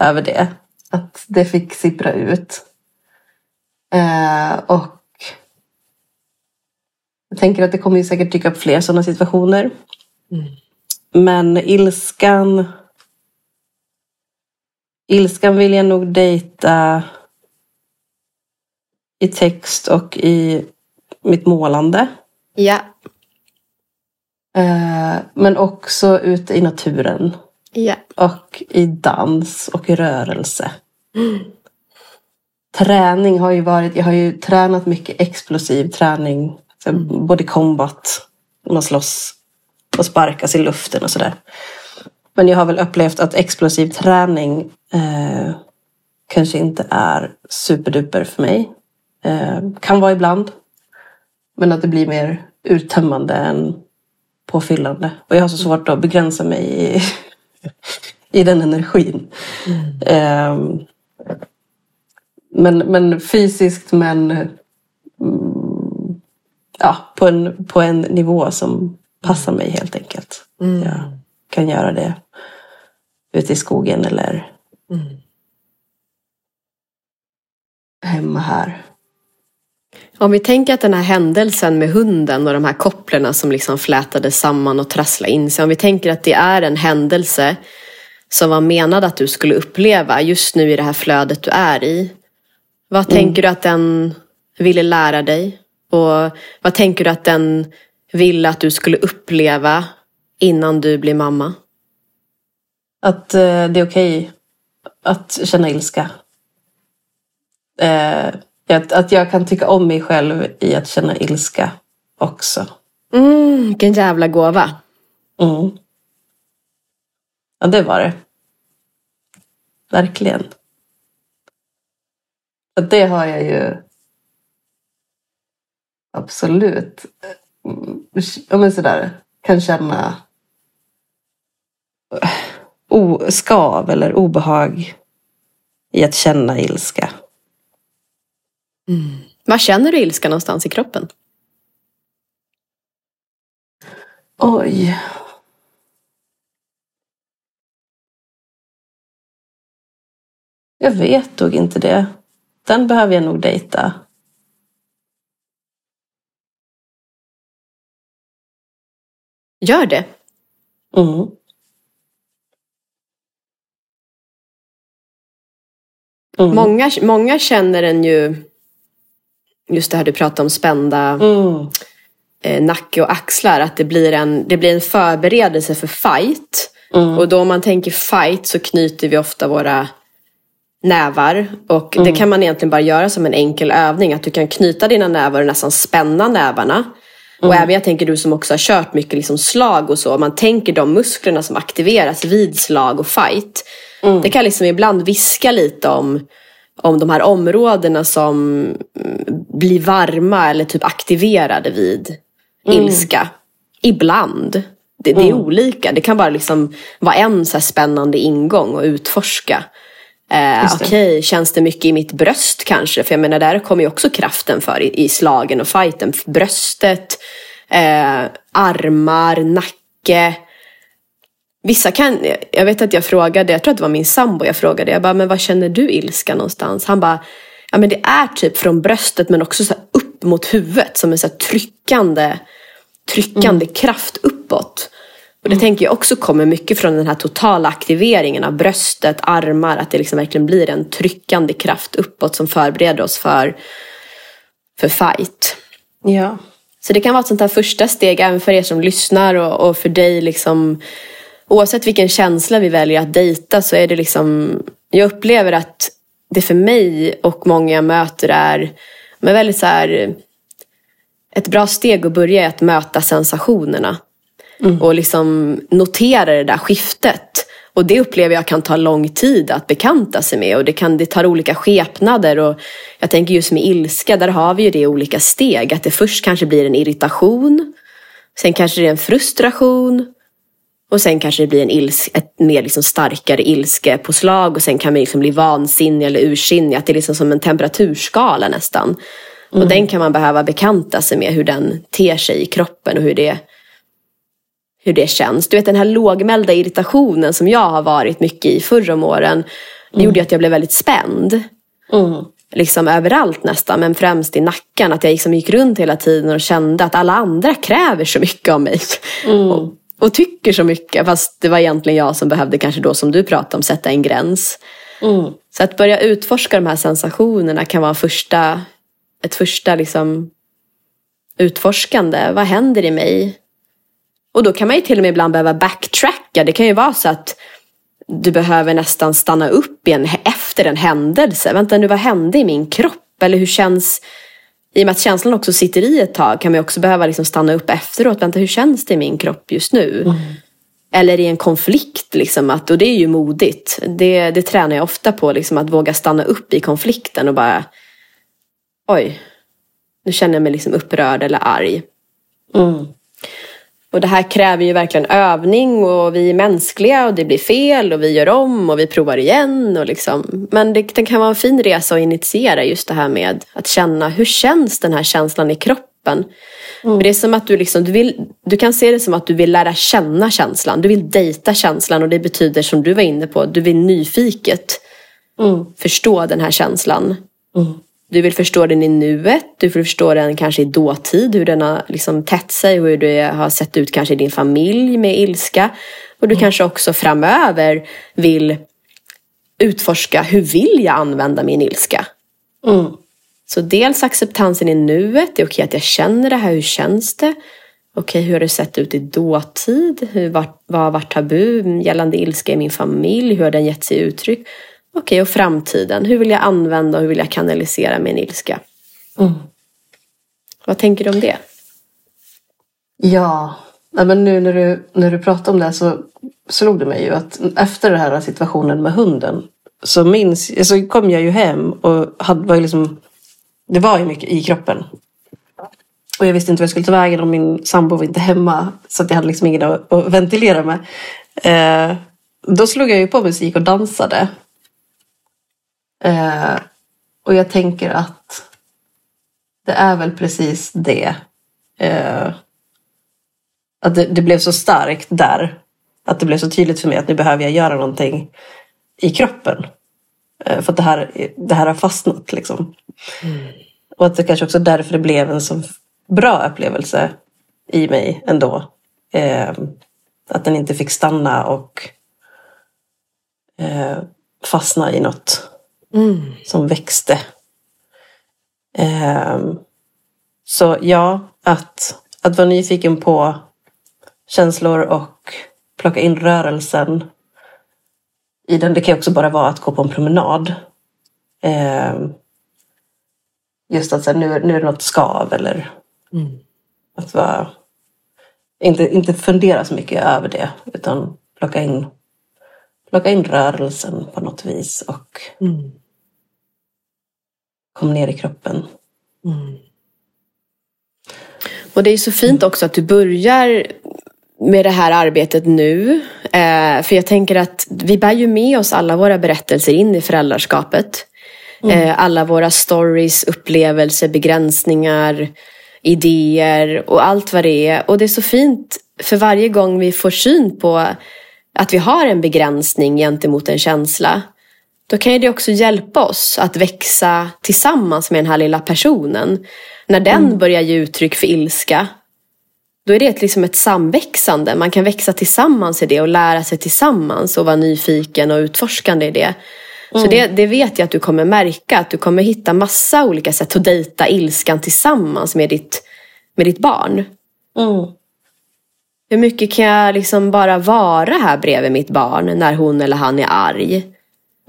över det. Att det fick sippra ut. Eh, och jag tänker att det kommer ju säkert dyka upp fler sådana situationer. Men ilskan Ilskan vill jag nog dejta i text och i mitt målande. Ja. Eh, men också ute i naturen. Ja. Och i dans och i rörelse. Träning har ju varit, jag har ju tränat mycket explosiv träning. Så Både combat, man slåss och sparkas i luften och sådär. Men jag har väl upplevt att explosiv träning eh, kanske inte är superduper för mig. Eh, kan vara ibland. Men att det blir mer uttömmande än påfyllande. Och jag har så svårt att begränsa mig i, <laughs> i den energin. Ehm, men, men fysiskt men mm, ja, på, en, på en nivå som passar mig helt enkelt. Jag kan göra det ute i skogen eller hemma här. Om vi tänker att den här händelsen med hunden och de här kopplerna som liksom flätade samman och trasslade in sig. Om vi tänker att det är en händelse som var menad att du skulle uppleva just nu i det här flödet du är i. Vad mm. tänker du att den ville lära dig? Och vad tänker du att den ville att du skulle uppleva innan du blir mamma? Att eh, det är okej okay att känna ilska. Eh, att, att jag kan tycka om mig själv i att känna ilska också. Mm, vilken jävla gåva. Mm. Ja, det var det. Verkligen. Det har jag ju absolut. Ja, men sådär. Kan känna skav eller obehag i att känna ilska. Mm. Var känner du ilska någonstans i kroppen? Oj. Jag vet nog inte det. Den behöver jag nog dejta. Gör det. Mm. Mm. Många, många känner en ju, just det här du pratade om spända mm. eh, nacke och axlar, att det blir en, det blir en förberedelse för fight. Mm. Och då om man tänker fight så knyter vi ofta våra nävar. Och det mm. kan man egentligen bara göra som en enkel övning. Att du kan knyta dina nävar och nästan spänna nävarna. Och mm. även jag tänker du som också har kört mycket liksom slag och så. Man tänker de musklerna som aktiveras vid slag och fight. Mm. Det kan liksom ibland viska lite om, om de här områdena som blir varma eller typ aktiverade vid mm. ilska. Ibland. Det, det är mm. olika. Det kan bara liksom vara en så spännande ingång att utforska. Eh, Okej, okay, känns det mycket i mitt bröst kanske? För jag menar, där kommer ju också kraften för i, i slagen och fighten. Bröstet, eh, armar, nacke. Vissa kan, jag vet att jag frågade, jag tror att det var min sambo jag frågade, jag bara, men vad känner du ilska någonstans? Han bara, ja men det är typ från bröstet men också så upp mot huvudet som en så tryckande, tryckande mm. kraft uppåt. Och det mm. tänker jag också kommer mycket från den här totala aktiveringen av bröstet, armar, att det liksom verkligen blir en tryckande kraft uppåt som förbereder oss för, för fight. Ja. Så det kan vara ett sånt här första steg även för er som lyssnar och, och för dig liksom oavsett vilken känsla vi väljer att dejta så är det liksom, jag upplever att det för mig och många jag möter är men väldigt så här, ett bra steg att börja är att möta sensationerna. Mm. Och liksom notera det där skiftet. Och det upplever jag kan ta lång tid att bekanta sig med. Och det, kan, det tar olika skepnader. Och jag tänker just med ilska, där har vi ju det i olika steg. Att det först kanske blir en irritation. Sen kanske det är en frustration. Och sen kanske det blir en ils, ett mer liksom starkare ilskepåslag. Och sen kan man liksom bli vansinnig eller ursinnig. Att det är liksom som en temperaturskala nästan. Mm. Och den kan man behöva bekanta sig med hur den ter sig i kroppen och hur det hur det känns. Du vet den här lågmälda irritationen som jag har varit mycket i förra om åren. Mm. gjorde att jag blev väldigt spänd. Mm. Liksom överallt nästan, men främst i nacken. Att jag liksom gick runt hela tiden och kände att alla andra kräver så mycket av mig. Mm. Och, och, tycker så mycket. Fast det var egentligen jag som behövde kanske då som du pratade om sätta en gräns. Mm. Så att börja utforska de här sensationerna kan vara första, ett första liksom utforskande. Vad händer i mig? Och då kan man ju till och med ibland behöva backtracka. Det kan ju vara så att du behöver nästan stanna upp igen efter en händelse. Vänta nu, vad hände i min kropp? Eller hur känns... I och med att känslan också sitter i ett tag kan man också behöva liksom stanna upp efteråt. Vänta, hur känns det i min kropp just nu? Mm. Eller i en konflikt, liksom att, och det är ju modigt. Det, det tränar jag ofta på, liksom, att våga stanna upp i konflikten och bara... Oj, nu känner jag mig liksom upprörd eller arg. Mm. Och det här kräver ju verkligen övning och vi är mänskliga och det blir fel och vi gör om och vi provar igen. Och liksom. Men det, det kan vara en fin resa att initiera just det här med att känna hur känns den här känslan i kroppen. Mm. Det är som att du, liksom, du, vill, du kan se det som att du vill lära känna känslan. Du vill dejta känslan och det betyder som du var inne på, du vill nyfiket mm. förstå den här känslan. Mm. Du vill förstå den i nuet, du vill förstå den kanske i dåtid, hur den har liksom tätt sig och hur det har sett ut kanske i din familj med ilska. Och du mm. kanske också framöver vill utforska, hur vill jag använda min ilska? Mm. Så dels acceptansen i nuet, det är okej att jag känner det här, hur känns det? Okej, hur har det sett ut i dåtid? Hur, vad, vad har varit tabu gällande ilska i min familj? Hur har den gett sig uttryck? Okej, och framtiden. Hur vill jag använda och hur vill jag kanalisera min ilska? Mm. Vad tänker du om det? Ja, men nu när du, när du pratade om det så slog det mig ju att efter den här situationen med hunden så minns, så kom jag ju hem och hade, var liksom, det var ju mycket i kroppen. Och jag visste inte vad jag skulle ta vägen och min sambo var inte hemma. Så att jag hade liksom ingen att, att ventilera med. Eh, då slog jag ju på musik och dansade. Eh, och jag tänker att det är väl precis det. Eh, att det, det, blev så starkt där. Att det blev så tydligt för mig att nu behöver jag göra någonting i kroppen. Eh, för att det här, det här har fastnat liksom. Mm. Och att det kanske också är därför det blev en så bra upplevelse i mig ändå. Eh, att den inte fick stanna och eh, fastna i något mm. som växte. Eh, så ja, att, att vara nyfiken på känslor och plocka in rörelsen i den. Det kan också bara vara att gå på en promenad. Eh, just att så här, nu, nu är det något skav eller mm. att vara, inte, inte fundera så mycket över det utan plocka in, plocka in rörelsen på något vis och mm. kom ner i kroppen. Mm. Och det är så fint också att du börjar med det här arbetet nu. Eh, för jag tänker att vi bär ju med oss alla våra berättelser in i föräldraskapet. Mm. Eh, alla våra stories, upplevelser, begränsningar, idéer och allt vad det är. Och det är så fint för varje gång vi får syn på att vi har en begränsning gentemot en känsla. Då kan det också hjälpa oss att växa tillsammans med den här lilla personen. När den mm. börjar ge uttryck för ilska då är det liksom ett samväxande. Man kan växa tillsammans i det och lära sig tillsammans och vara nyfiken och utforskande i det. Mm. Så det, det, vet jag att du kommer märka, att du kommer hitta massa olika sätt att dejta ilskan tillsammans med ditt, med ditt barn. Mm. Hur mycket kan jag liksom bara vara här bredvid mitt barn när hon eller han är arg?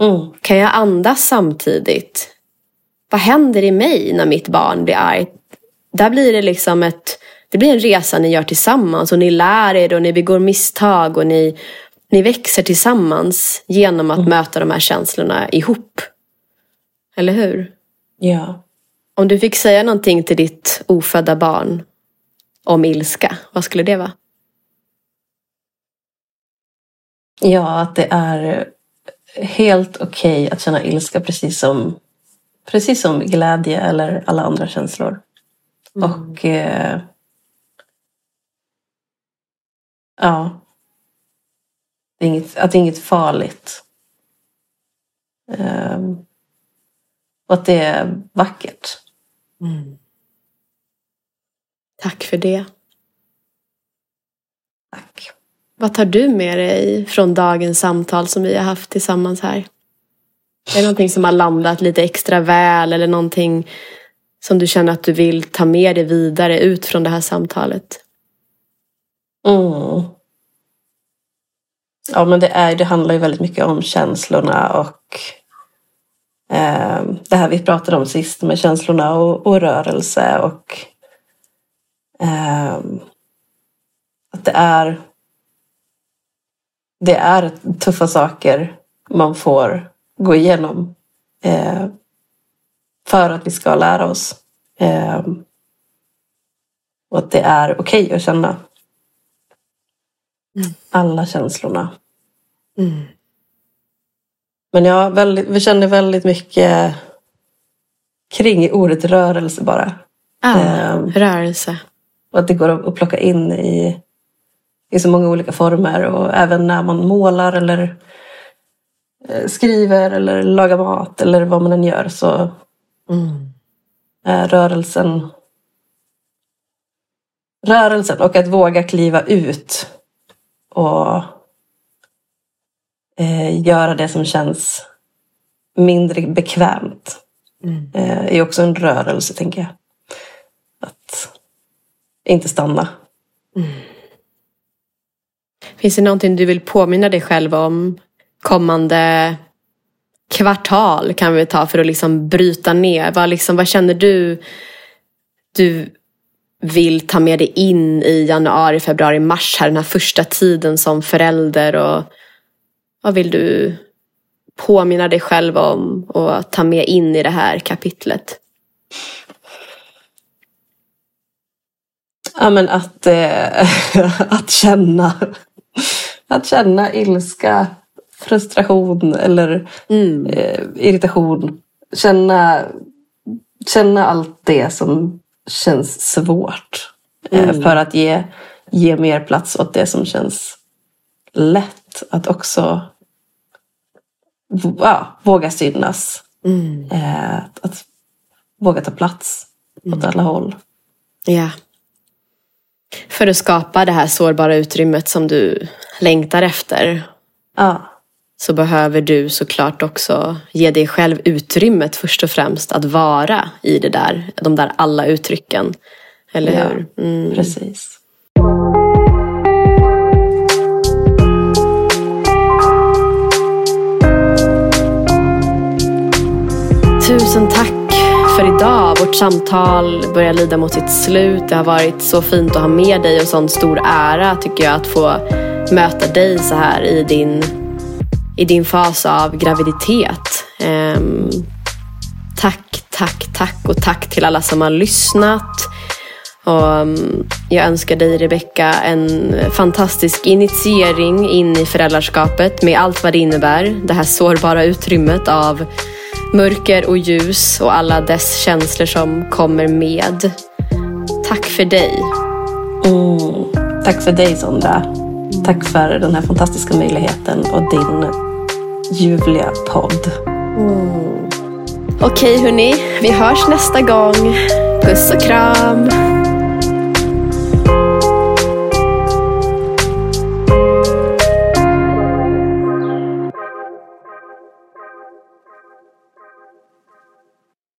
Mm. Kan jag andas samtidigt? Vad händer i mig när mitt barn blir argt? Där blir det liksom ett det blir en resa ni gör tillsammans och ni lär er och ni begår misstag och ni, ni växer tillsammans genom att mm. möta de här känslorna ihop. Eller hur? Ja. Om du fick säga någonting till ditt ofödda barn om ilska, vad skulle det vara? Ja, att det är helt okej okay att känna ilska precis som, precis som glädje eller alla andra känslor. Mm. Och eh, Ja. Det är inget, att det är inget farligt. Um, och att det är vackert. Mm. Tack för det. Tack. Vad tar du med dig från dagens samtal som vi har haft tillsammans här? Är det någonting som har landat lite extra väl eller någonting som du känner att du vill ta med dig vidare ut från det här samtalet? Mm. Ja, men det, är, det handlar ju väldigt mycket om känslorna och eh, det här vi pratade om sist med känslorna och, och rörelse och eh, att det är det är tuffa saker man får gå igenom eh, för att vi ska lära oss. Eh, och att det är okej okay att känna. Mm. Alla känslorna. Mm. Men jag väldigt, vi känner väldigt mycket kring ordet rörelse bara. Ja, ehm, rörelse. Och att det går att plocka in i, i så många olika former. Och även när man målar eller eh, skriver eller lagar mat eller vad man än gör så Mm. Eh, rörelsen. Rörelsen och att våga kliva ut och eh, göra det som känns mindre bekvämt. Mm. Eh, är också en rörelse, tänker jag. Att inte stanna. Mm. Finns det någonting du vill påminna dig själv om kommande kvartal kan vi ta för att liksom bryta ner? Vad, liksom, vad känner du du vill ta med dig in i januari, februari, mars här den här första tiden som förälder och vad vill du påminna dig själv om och ta med in i det här kapitlet? Ja men att, eh, <laughs> att känna <laughs> att känna ilska, frustration eller mm. eh, irritation. Känna, känna allt det som känns svårt. Eh, mm. Eh, för att ge, ge mer plats åt det som känns lätt. Att också ja, våga synas. Mm. Eh, att våga ta plats åt alla håll. Ja. För att skapa det här sårbara utrymmet som du längtar efter. Ja. Så behöver du såklart också ge dig själv utrymmet först och främst att vara i det där, de där alla uttrycken. Eller ja, hur? Mm. Precis. Tusen tack för idag. Vårt samtal börjar lida mot sitt slut. Det har varit så fint att ha med dig och sån stor ära tycker jag att få möta dig så här i din, i din fas av graviditet. Um, tack, tack, tack och tack till alla som har lyssnat. Och mm, jag önskar dig Rebecka en fantastisk initiering in i föräldraskapet med allt vad det innebär. Det här sårbara utrymmet av mörker och ljus och alla dess känslor som kommer med. Tack för dig. Mm, tack för dig Sondra. Tack för den här fantastiska möjligheten och din ljuvliga podd. Mm. Okej hörni, vi hörs nästa gång. Puss och kram.